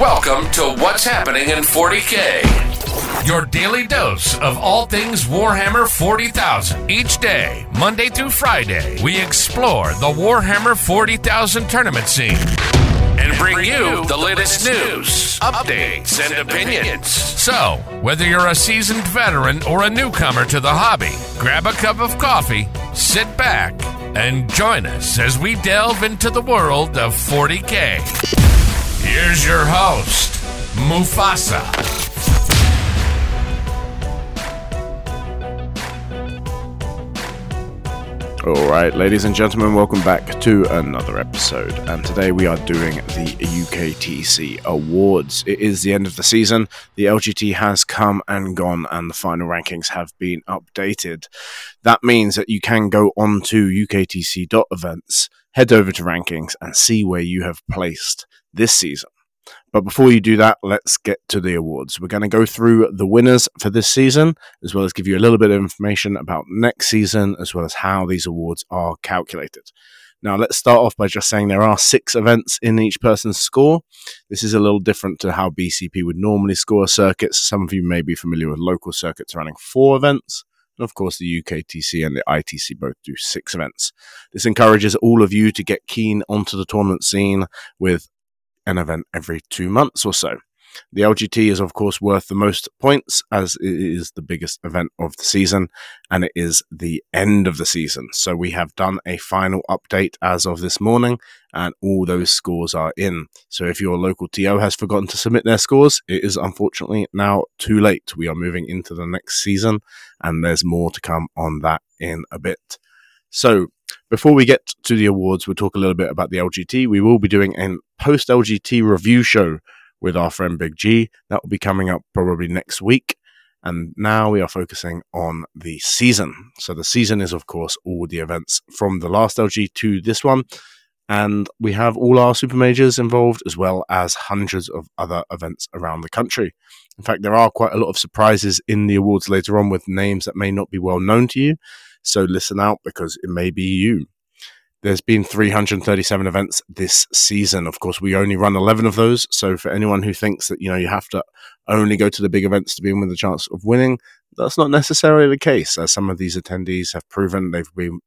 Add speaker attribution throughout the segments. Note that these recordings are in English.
Speaker 1: Welcome to What's Happening in 40K. Your daily dose of all things Warhammer 40,000. Each day, Monday through Friday, we explore the Warhammer 40,000 tournament scene and bring you the latest news, updates, and opinions. So, whether you're a seasoned veteran or a newcomer to the hobby, grab a cup of coffee, sit back, and join us as we delve into the world of 40K. Here's your host, Mufasa.
Speaker 2: All right, ladies and gentlemen, welcome back to another episode. And today we are doing the UKTC Awards. It is the end of the season. The LGT has come and gone, and the final rankings have been updated. That means that you can go on to UKTC.events, head over to rankings, and see where you have placed this season. But before you do that, let's get to the awards. We're going to go through the winners for this season, as well as give you a little bit of information about next season, as well as how these awards are calculated. Now, let's start off by just saying there are six events in each person's score. This is a little different to how BCP would normally score circuits. Some of you may be familiar with local circuits running four events. And of course, the UKTC and the ITC both do six events. This encourages all of you to get keen onto the tournament scene with an event every two months or so. The LGT is, of course, worth the most points as it is the biggest event of the season and it is the end of the season. So we have done a final update as of this morning and all those scores are in. So if your local TO has forgotten to submit their scores, it is unfortunately now too late. We are moving into the next season and there's more to come on that in a bit. So before we get to the awards, we'll talk a little bit about the LGT. We will be doing a post LGT review show with our friend Big G. That will be coming up probably next week. And now we are focusing on the season. So the season is, of course, all the events from the last LG to this one. And we have all our super majors involved, as well as hundreds of other events around the country. In fact, there are quite a lot of surprises in the awards later on with names that may not be well known to you. So listen out because it may be you. There's been 337 events this season. Of course, we only run 11 of those. So for anyone who thinks that, you know, you have to only go to the big events to be in with a chance of winning, that's not necessarily the case. As some of these attendees have proven, they've been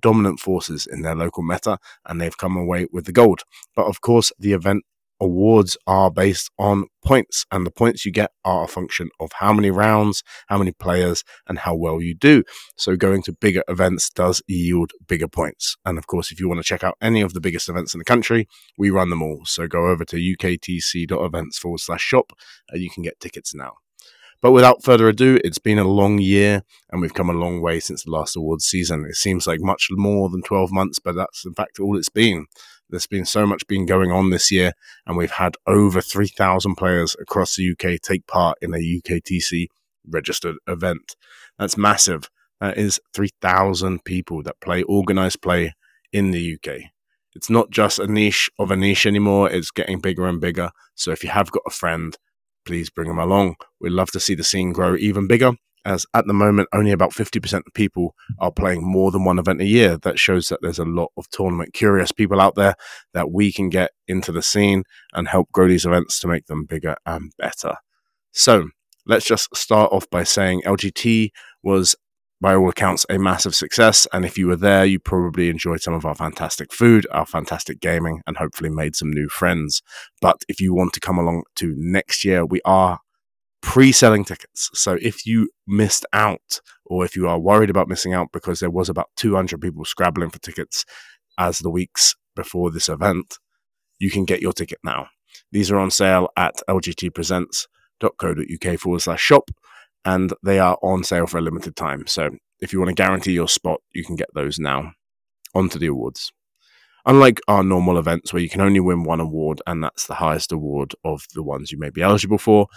Speaker 2: dominant forces in their local meta and they've come away with the gold. But of course, the event awards are based on points, and the points you get are a function of how many rounds, how many players, and how well you do. So, going to bigger events does yield bigger points. And of course, if you want to check out any of the biggest events in the country, we run them all. So, go over to uktc.events forward slash shop, and you can get tickets now. But without further ado, it's been a long year and we've come a long way since the last awards season. It seems like much more than 12 months, but that's in fact all it's been. There's been so much been going on this year, and we've had over 3,000 players across the UK take part in a UKTC registered event. That's massive. That is 3,000 people that play organized play in the UK. It's not just a niche of a niche anymore, it's getting bigger and bigger. So if you have got a friend, please bring them along. We'd love to see the scene grow even bigger as at the moment only about 50% of people are playing more than one event a year. That shows that there's a lot of tournament curious people out there that we can get into the scene and help grow these events to make them bigger and better. So let's just start off by saying LGT was by all accounts, a massive success. And if you were there, you probably enjoyed some of our fantastic food, our fantastic gaming, and hopefully made some new friends. But if you want to come along to next year, we are pre-selling tickets. So if you missed out or if you are worried about missing out because there was about 200 people scrabbling for tickets as the weeks before this event, you can get your ticket now. These are on sale at lgtpresents.co.uk forward slash shop and they are on sale for a limited time. So if you want to guarantee your spot, you can get those now. On to the awards. Unlike our normal events where you can only win one award and that's the highest award of the ones you may be eligible for,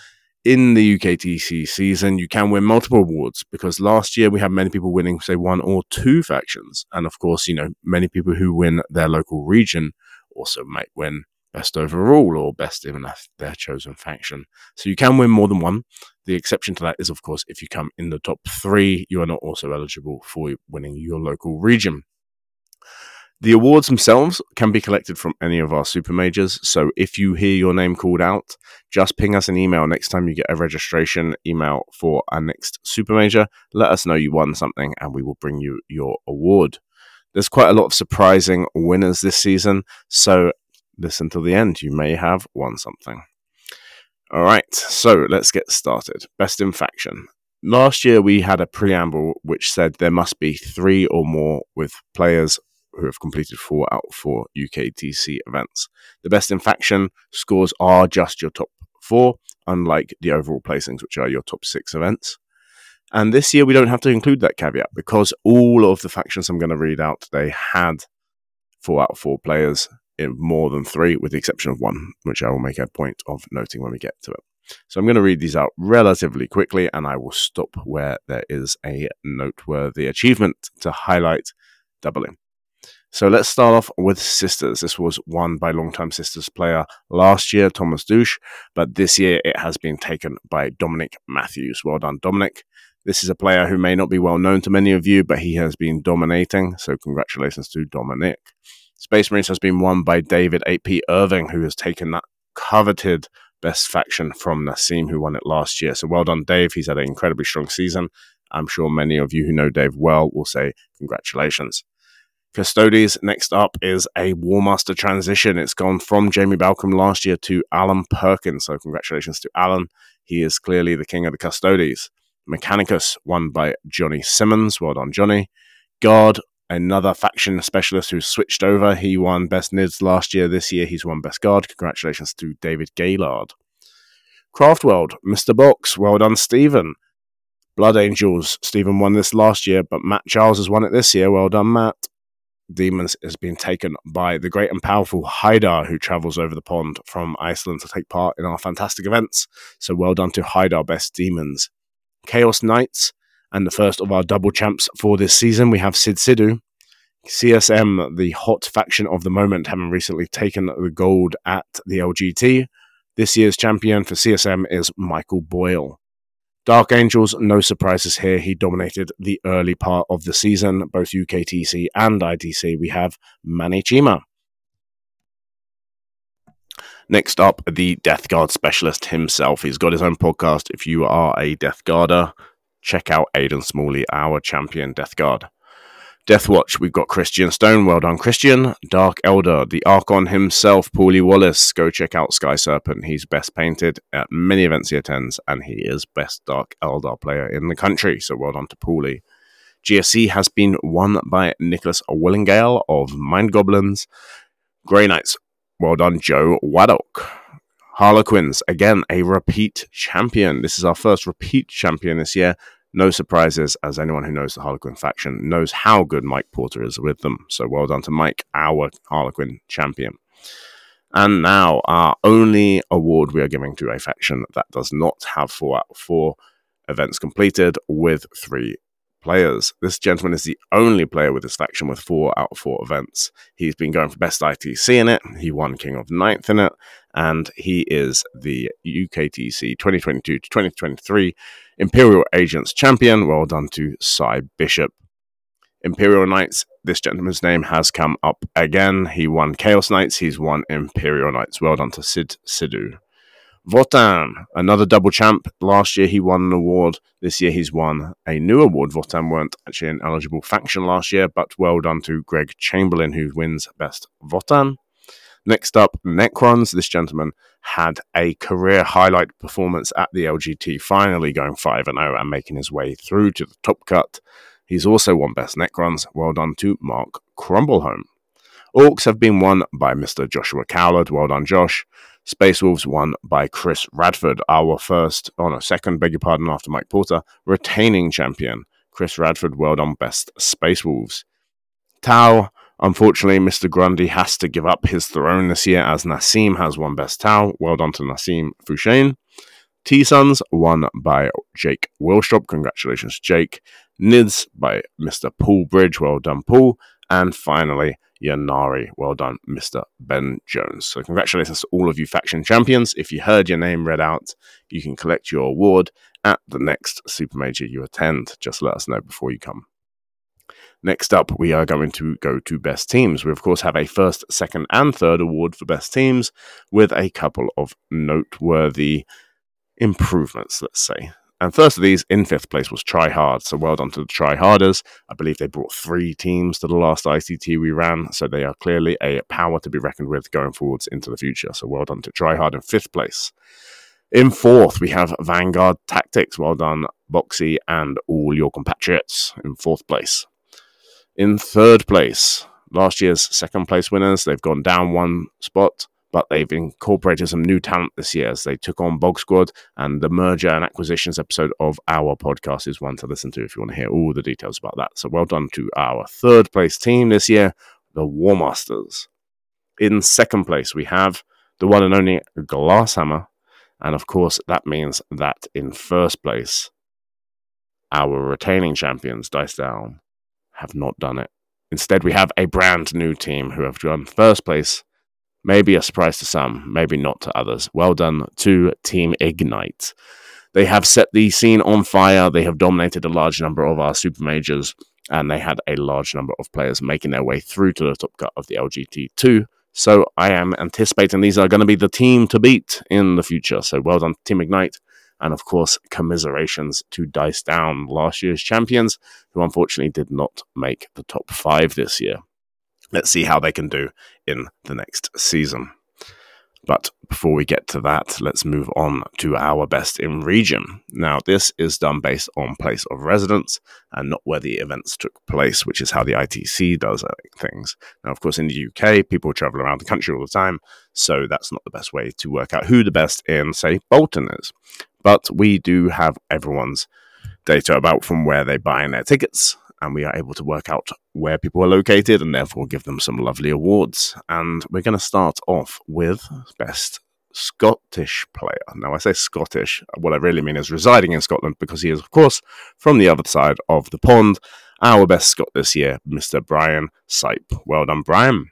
Speaker 2: in the UKTC season, you can win multiple awards because last year we had many people winning, say, one or two factions. And of course, you know, many people who win their local region also might win best overall or best in their chosen faction. So you can win more than one. The exception to that is, of course, if you come in the top three, you are not also eligible for winning your local region. The awards themselves can be collected from any of our super majors. So if you hear your name called out, just ping us an email next time you get a registration email for our next super major. Let us know you won something and we will bring you your award. There's quite a lot of surprising winners this season. So listen till the end. You may have won something. All right, so let's get started. Best in faction. Last year we had a preamble which said there must be three or more with players who have completed four out of four UKTC events. The best in faction scores are just your top four, unlike the overall placings, which are your top six events. And this year we don't have to include that caveat because all of the factions I'm going to read out today had four out of four players in more than three, with the exception of one, which I will make a point of noting when we get to it. So I'm going to read these out relatively quickly and I will stop where there is a noteworthy achievement to highlight doubling. So let's start off with Sisters. This was won by longtime Sisters player last year, Thomas Douche, but this year it has been taken by Dominic Matthews. Well done, Dominic. This is a player who may not be well known to many of you, but he has been dominating, so congratulations to Dominic. Space Marines has been won by David AP Irving, who has taken that coveted best faction from Nassim, who won it last year. So well done, Dave. He's had an incredibly strong season. I'm sure many of you who know Dave well will say congratulations. Custodes next up is a Warmaster transition. It's gone from Jamie Balcom last year to Alan Perkins. So congratulations to Alan. He is clearly the king of the Custodes. Mechanicus won by Johnny Simmons. Well done, Johnny. Guard another faction specialist who switched over. He won Best Nids last year. This year, he's won Best Guard. Congratulations to David Gaylard. Craftworld, Mr. Box. Well done, Stephen. Blood Angels. Stephen won this last year, but Matt Charles has won it this year. Well done, Matt. Daemons has been taken by the great and powerful Haidar, who travels over the pond from Iceland to take part in our fantastic events. So well done to Haidar, Best Daemons. Chaos Knights, and the first of our double champs for this season, we have Sid Sidhu. CSM, the hot faction of the moment, having recently taken the gold at the LGT. This year's champion for CSM is Michael Boyle. Dark Angels, no surprises here. He dominated the early part of the season, both UKTC and ITC. We have Manny Chima. Next up, the Death Guard specialist himself. He's got his own podcast. If you are a Death Guarder, check out Aidan Smalley, our champion Death Guard. Death Watch, we've got Christian Stone. Well done, Christian. Dark Eldar, the Archon himself, Paulie Wallace. Go check out Sky Serpent. He's best painted at many events he attends, and he is best Dark Eldar player in the country. So well done to Paulie. GSC has been won by Nicholas Willingale of Mind Goblins. Grey Knights, well done, Joe Waddock. Harlequins, again, a repeat champion. This is our first repeat champion this year. No surprises, as anyone who knows the Harlequin faction knows how good Mike Porter is with them. So well done to Mike, our Harlequin champion. And now, our only award we are giving to a faction that does not have four out of four events completed with three players. This gentleman is the only player with this faction with four out of four events. He's been going for best ITC in it. He won King of Ninth in it, and he is the UKTC 2022 to 2023 Imperial Agents Champion. Well done to Cy Bishop. Imperial Knights, this gentleman's name has come up again. He won Chaos Knights, he's won Imperial Knights. Well done to Sid Sidhu. Votann, another double champ. Last year he won an award. This year he's won a new award. Votann weren't actually an eligible faction last year, but well done to Greg Chamberlain, who wins Best Votann. Next up, Necrons. This gentleman had a career highlight performance at the LGT, finally going 5 0 and making his way through to the top cut. He's also won Best Necrons. Well done to Mark Crumbleholm. Orks have been won by Mr. Joshua Cowlard. Well done, Josh. Space Wolves won by Chris Radford, our first, oh a second, beg your pardon, after Mike Porter, retaining champion. Chris Radford, well done, Best Space Wolves. Tau Unfortunately, Mr. Grundy has to give up his throne this year as Nassim has won Best Tau. Well done to Nassim Fouchain. T Sons won by Jake Wilstrop. Congratulations, Jake. Nids by Mr. Paul Bridge. Well done, Paul. And finally, Ynnari. Well done, Mr. Ben Jones. So, congratulations to all of you faction champions. If you heard your name read out, you can collect your award at the next Super Major you attend. Just let us know before you come. Next up, we are going to go to best teams. We, of course, have a first, second, and third award for best teams with a couple of noteworthy improvements, let's say. And first of these, in fifth place, was Try Hard. So well done to the Try Harders. I believe they brought three teams to the last ICT we ran. So they are clearly a power to be reckoned with going forwards into the future. So well done to Try Hard in fifth place. In fourth, we have Vanguard Tactics. Well done, Boxy and all your compatriots in fourth place. In third place, last year's second place winners, they've gone down one spot but they've incorporated some new talent this year as they took on Bog Squad. And the merger and acquisitions episode of our podcast is one to listen to if you want to hear all the details about that. So well done to our third place team this year, the War Masters. In second place, we have the one and only Glasshammer. And of course, that means that in first place, our retaining champions, Dice Down, have not done it. Instead, we have a brand new team who have done first place Maybe a surprise to some, maybe not to others. Well done to Team Ignite. They have set the scene on fire. They have dominated a large number of our super majors, and they had a large number of players making their way through to the top cut of the LGT2. So I am anticipating these are going to be the team to beat in the future. So well done, Team Ignite. And of course, commiserations to Dice Down, last year's champions, who unfortunately did not make the top five this year. Let's see how they can do in the next season. But before we get to that, let's move on to our best in region. Now, this is done based on place of residence and not where the events took place, which is how the ITC does uh, things. Now, of course, in the UK, people travel around the country all the time, so that's not the best way to work out who the best in, say, Bolton is. But we do have everyone's data about from where they buy in their tickets and we are able to work out where people are located and therefore give them some lovely awards. And we're going to start off with Best Scottish player. Now, I say Scottish, what I really mean is residing in Scotland because he is, of course, from the other side of the pond. Our best Scot this year, Mr. Brian Sipe. Well done, Brian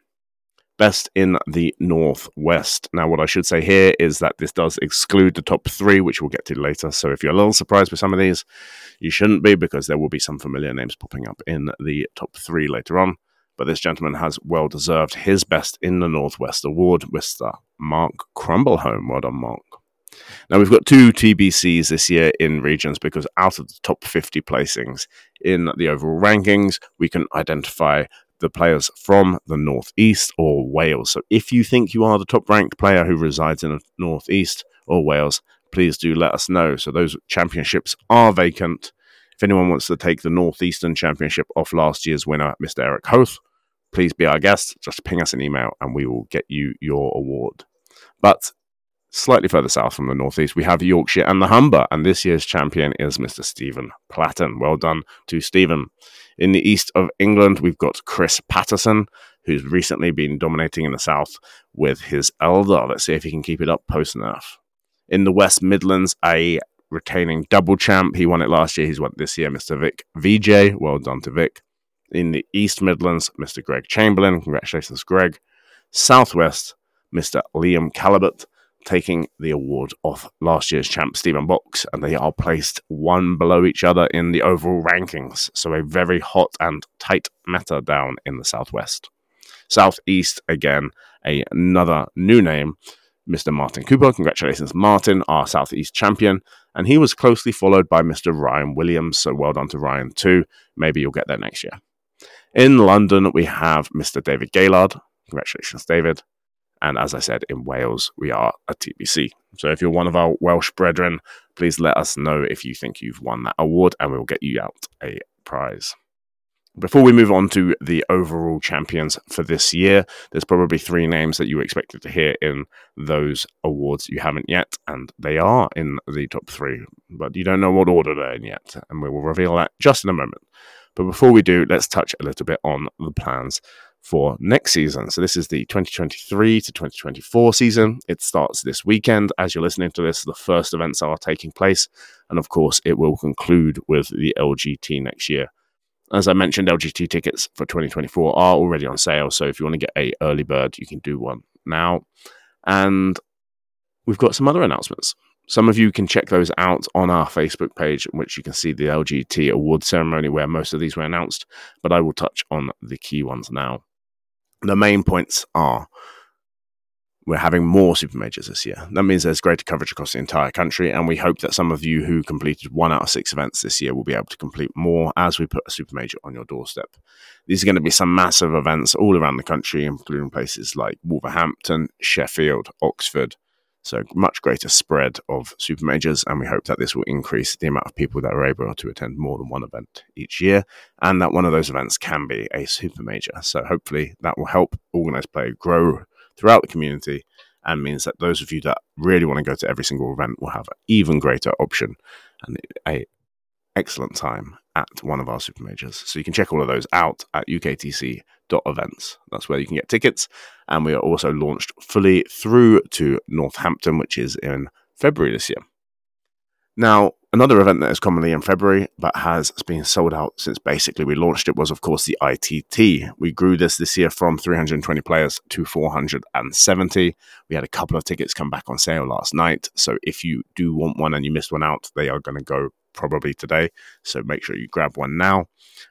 Speaker 2: best in the Northwest. Now, what I should say here is that this does exclude the top three, which we'll get to later. So if you're a little surprised with some of these, you shouldn't be because there will be some familiar names popping up in the top three later on. But this gentleman has well deserved his best in the Northwest award, Mr. Mark Crumblehome. Well done, Mark. Now, we've got two TBCs this year in regions because out of the top 50 placings in the overall rankings, we can identify the players from the Northeast or Wales. So if you think you are the top ranked player who resides in the Northeast or Wales, please do let us know. So those championships are vacant. If anyone wants to take the Northeastern Championship off last year's winner, Mr. Eric Hoth, please be our guest. Just ping us an email and we will get you your award. But slightly further south from the northeast, we have Yorkshire and the Humber, and this year's champion is Mr. Stephen Platten. Well done to Stephen. In the east of England, we've got Chris Patterson, who's recently been dominating in the south with his Eldar. Let's see if he can keep it up post nerf. In the West Midlands, a retaining double champ. He won it last year. He's won it this year, Mr. Vic VJ. Well done to Vic. In the East Midlands, Mr. Greg Chamberlain. Congratulations, Greg. Southwest, Mr. Liam Calabut taking the award off last year's champ Stephen Box, and they are placed one below each other in the overall rankings. So a very hot and tight meta down in the southwest. Southeast again, a, another new name, Mr. Martin Cooper. Congratulations, Martin, our Southeast champion. And he was closely followed by Mr. Ryan Williams. So well done to Ryan too. Maybe you'll get there next year. In London, we have Mr. David Gaylard. Congratulations, David. And as I said, in Wales, we are a TBC. So if you're one of our Welsh brethren, please let us know if you think you've won that award and we'll get you out a prize. Before we move on to the overall champions for this year, there's probably three names that you expected to hear in those awards you haven't yet, and they are in the top three, but you don't know what order they're in yet, and we will reveal that just in a moment. But before we do, let's touch a little bit on the plans for next season. So this is the 2023 to 2024 season. It starts this weekend. As you're listening to this, the first events are taking place. And of course, it will conclude with the LGT next year. As I mentioned, LGT tickets for 2024 are already on sale. So if you want to get a early bird, you can do one now. And we've got some other announcements. some of you can check those out on our Facebook page, in which you can see the LGT award ceremony where most of these were announced, but I will touch on the key ones now. The main points are we're having more super majors this year. That means there's greater coverage across the entire country, and we hope that some of you who completed one out of six events this year will be able to complete more as we put a super major on your doorstep. These are going to be some massive events all around the country, including places like Wolverhampton, Sheffield, Oxford. So, much greater spread of super majors, and we hope that this will increase the amount of people that are able to attend more than one event each year, and that one of those events can be a super major. So, hopefully, that will help organized play grow throughout the community and means that those of you that really want to go to every single event will have an even greater option and a excellent time at one of our super majors. So you can check all of those out at uktc.events. That's where you can get tickets. And we are also launched fully through to Northampton, which is in February this year. Now, another event that is commonly in February but has been sold out since basically we launched it was, of course, the ITT. We grew this this year from 320 players to 470. We had a couple of tickets come back on sale last night. So if you do want one and you missed one out, they are going to go probably today. So make sure you grab one now.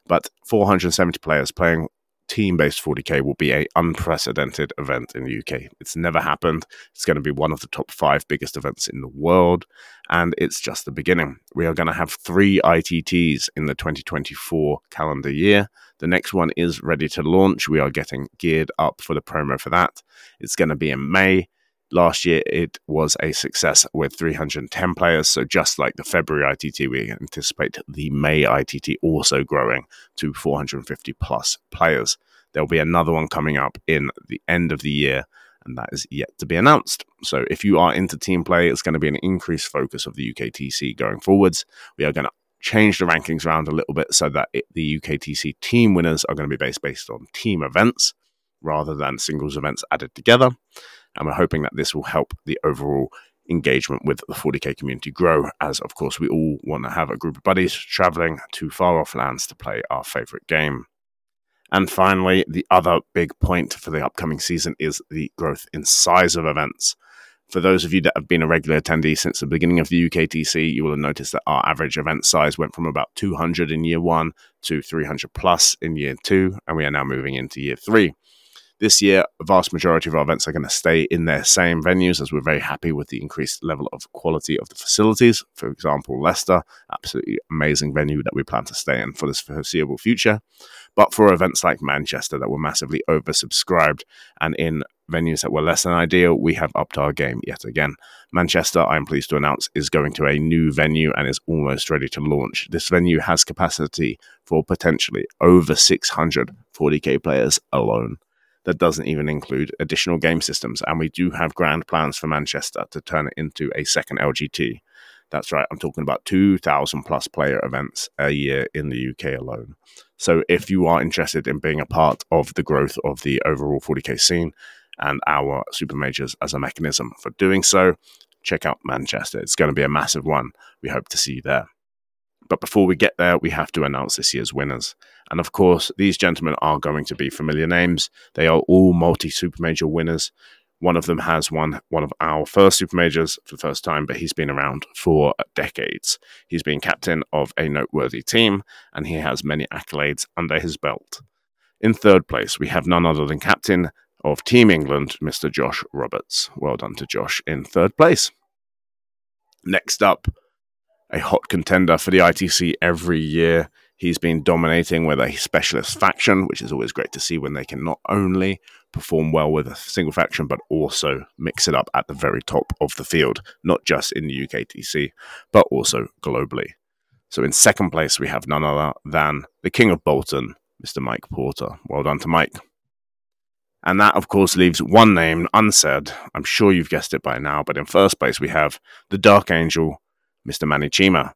Speaker 2: But 470 players playing team based 40k will be a unprecedented event in the UK. It's never happened. It's going to be one of the top five biggest events in the world, and it's just the beginning. We are going to have three ITTs in the 2024 calendar year. The next one is ready to launch. We are getting geared up for the promo for that. It's going to be in May. Last year, it was a success with 310 players. So, just like the February ITT, we anticipate the May ITT also growing to 450 plus players. There'll be another one coming up in the end of the year, and that is yet to be announced. So, if you are into team play, it's going to be an increased focus of the UKTC going forwards. We are going to change the rankings around a little bit so that it, the UKTC team winners are going to be based based on team events rather than singles events added together. And we're hoping that this will help the overall engagement with the 40k community grow, as of course we all want to have a group of buddies traveling to far off lands to play our favorite game. And finally, the other big point for the upcoming season is the growth in size of events. For those of you that have been a regular attendee since the beginning of the UKTC, you will have noticed that our average event size went from about 200 in year one to 300 plus in year two, and we are now moving into year three. This year, a vast majority of our events are going to stay in their same venues as we're very happy with the increased level of quality of the facilities. For example, Leicester, absolutely amazing venue that we plan to stay in for this foreseeable future. But for events like Manchester that were massively oversubscribed and in venues that were less than ideal, we have upped our game yet again. Manchester, I'm pleased to announce, is going to a new venue and is almost ready to launch. This venue has capacity for potentially over 600 40k players alone that doesn't even include additional game systems. And we do have grand plans for Manchester to turn it into a second LGT. That's right, I'm talking about 2,000 plus player events a year in the UK alone. So if you are interested in being a part of the growth of the overall 40k scene and our super majors as a mechanism for doing so, check out Manchester. It's going to be a massive one. We hope to see you there. But before we get there, we have to announce this year's winners. And of course, these gentlemen are going to be familiar names. They are all multi super major winners. One of them has won one of our first super majors for the first time, but he's been around for decades. He's been captain of a noteworthy team, and he has many accolades under his belt. In third place, we have none other than captain of Team England, Mr. Josh Roberts. Well done to Josh in third place. Next up, a hot contender for the ITC every year. He's been dominating with a specialist faction, which is always great to see when they can not only perform well with a single faction, but also mix it up at the very top of the field, not just in the UKTC, but also globally. So in second place, we have none other than the King of Bolton, Mr. Mike Porter. Well done to Mike. And that, of course, leaves one name unsaid. I'm sure you've guessed it by now, but in first place, we have the Dark Angel, Mr. Manny Chima,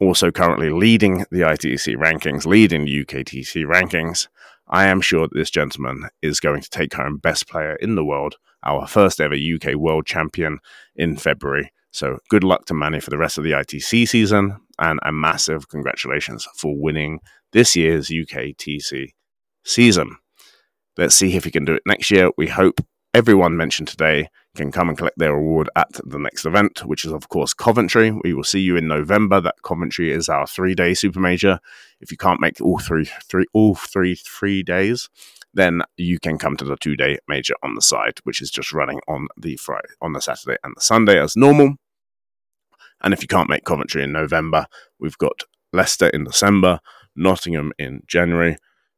Speaker 2: also currently leading the ITC rankings, leading UKTC rankings. I am sure that this gentleman is going to take home best player in the world, our first ever UK world champion in February. So good luck to Manny for the rest of the ITC season, and a massive congratulations for winning this year's UKTC season. Let's see if he can do it next year. We hope everyone mentioned today can come and collect their award at the next event, which is, of course, Coventry. We will see you in November. That Coventry is our three day super major. If you can't make all three, three, all three, three days, then you can come to the two day major on the side, which is just running on the Friday, on the Saturday and the Sunday as normal. And if you can't make Coventry in November, we've got Leicester in December, Nottingham in January,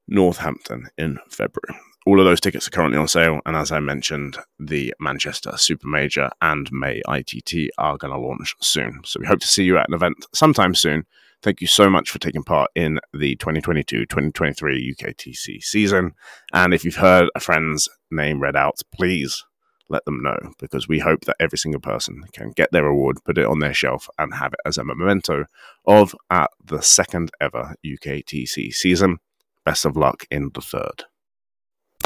Speaker 2: Northampton in February. All of those tickets are currently on sale, and as I mentioned, the Manchester Super Major and May ITT are going to launch soon. So we hope to see you at an event sometime soon. Thank you so much for taking part in the 2022 2023 UKTC season. And if you've heard a friend's name read out, please let them know because we hope that every single person can get their award, put it on their shelf, and have it as a memento of at the second ever UKTC season. Best of luck in the third.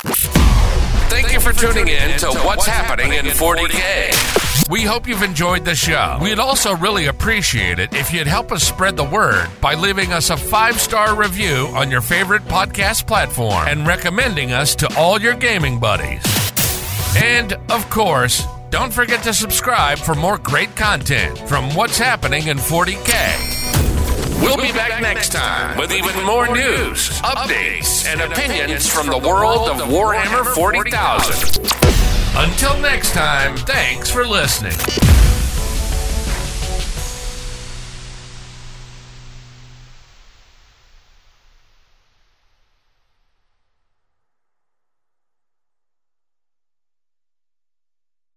Speaker 1: Thank you for tuning in to What's Happening in 40K. We hope you've enjoyed the show. We'd also really appreciate it if you'd help us spread the word by leaving us a five star review on your favorite podcast platform and recommending us to all your gaming buddies. And, of course, don't forget to subscribe for more great content from What's Happening in 40K. We'll be back next time with even more news, updates, and opinions from the world of Warhammer 40,000. Until next time, thanks for listening.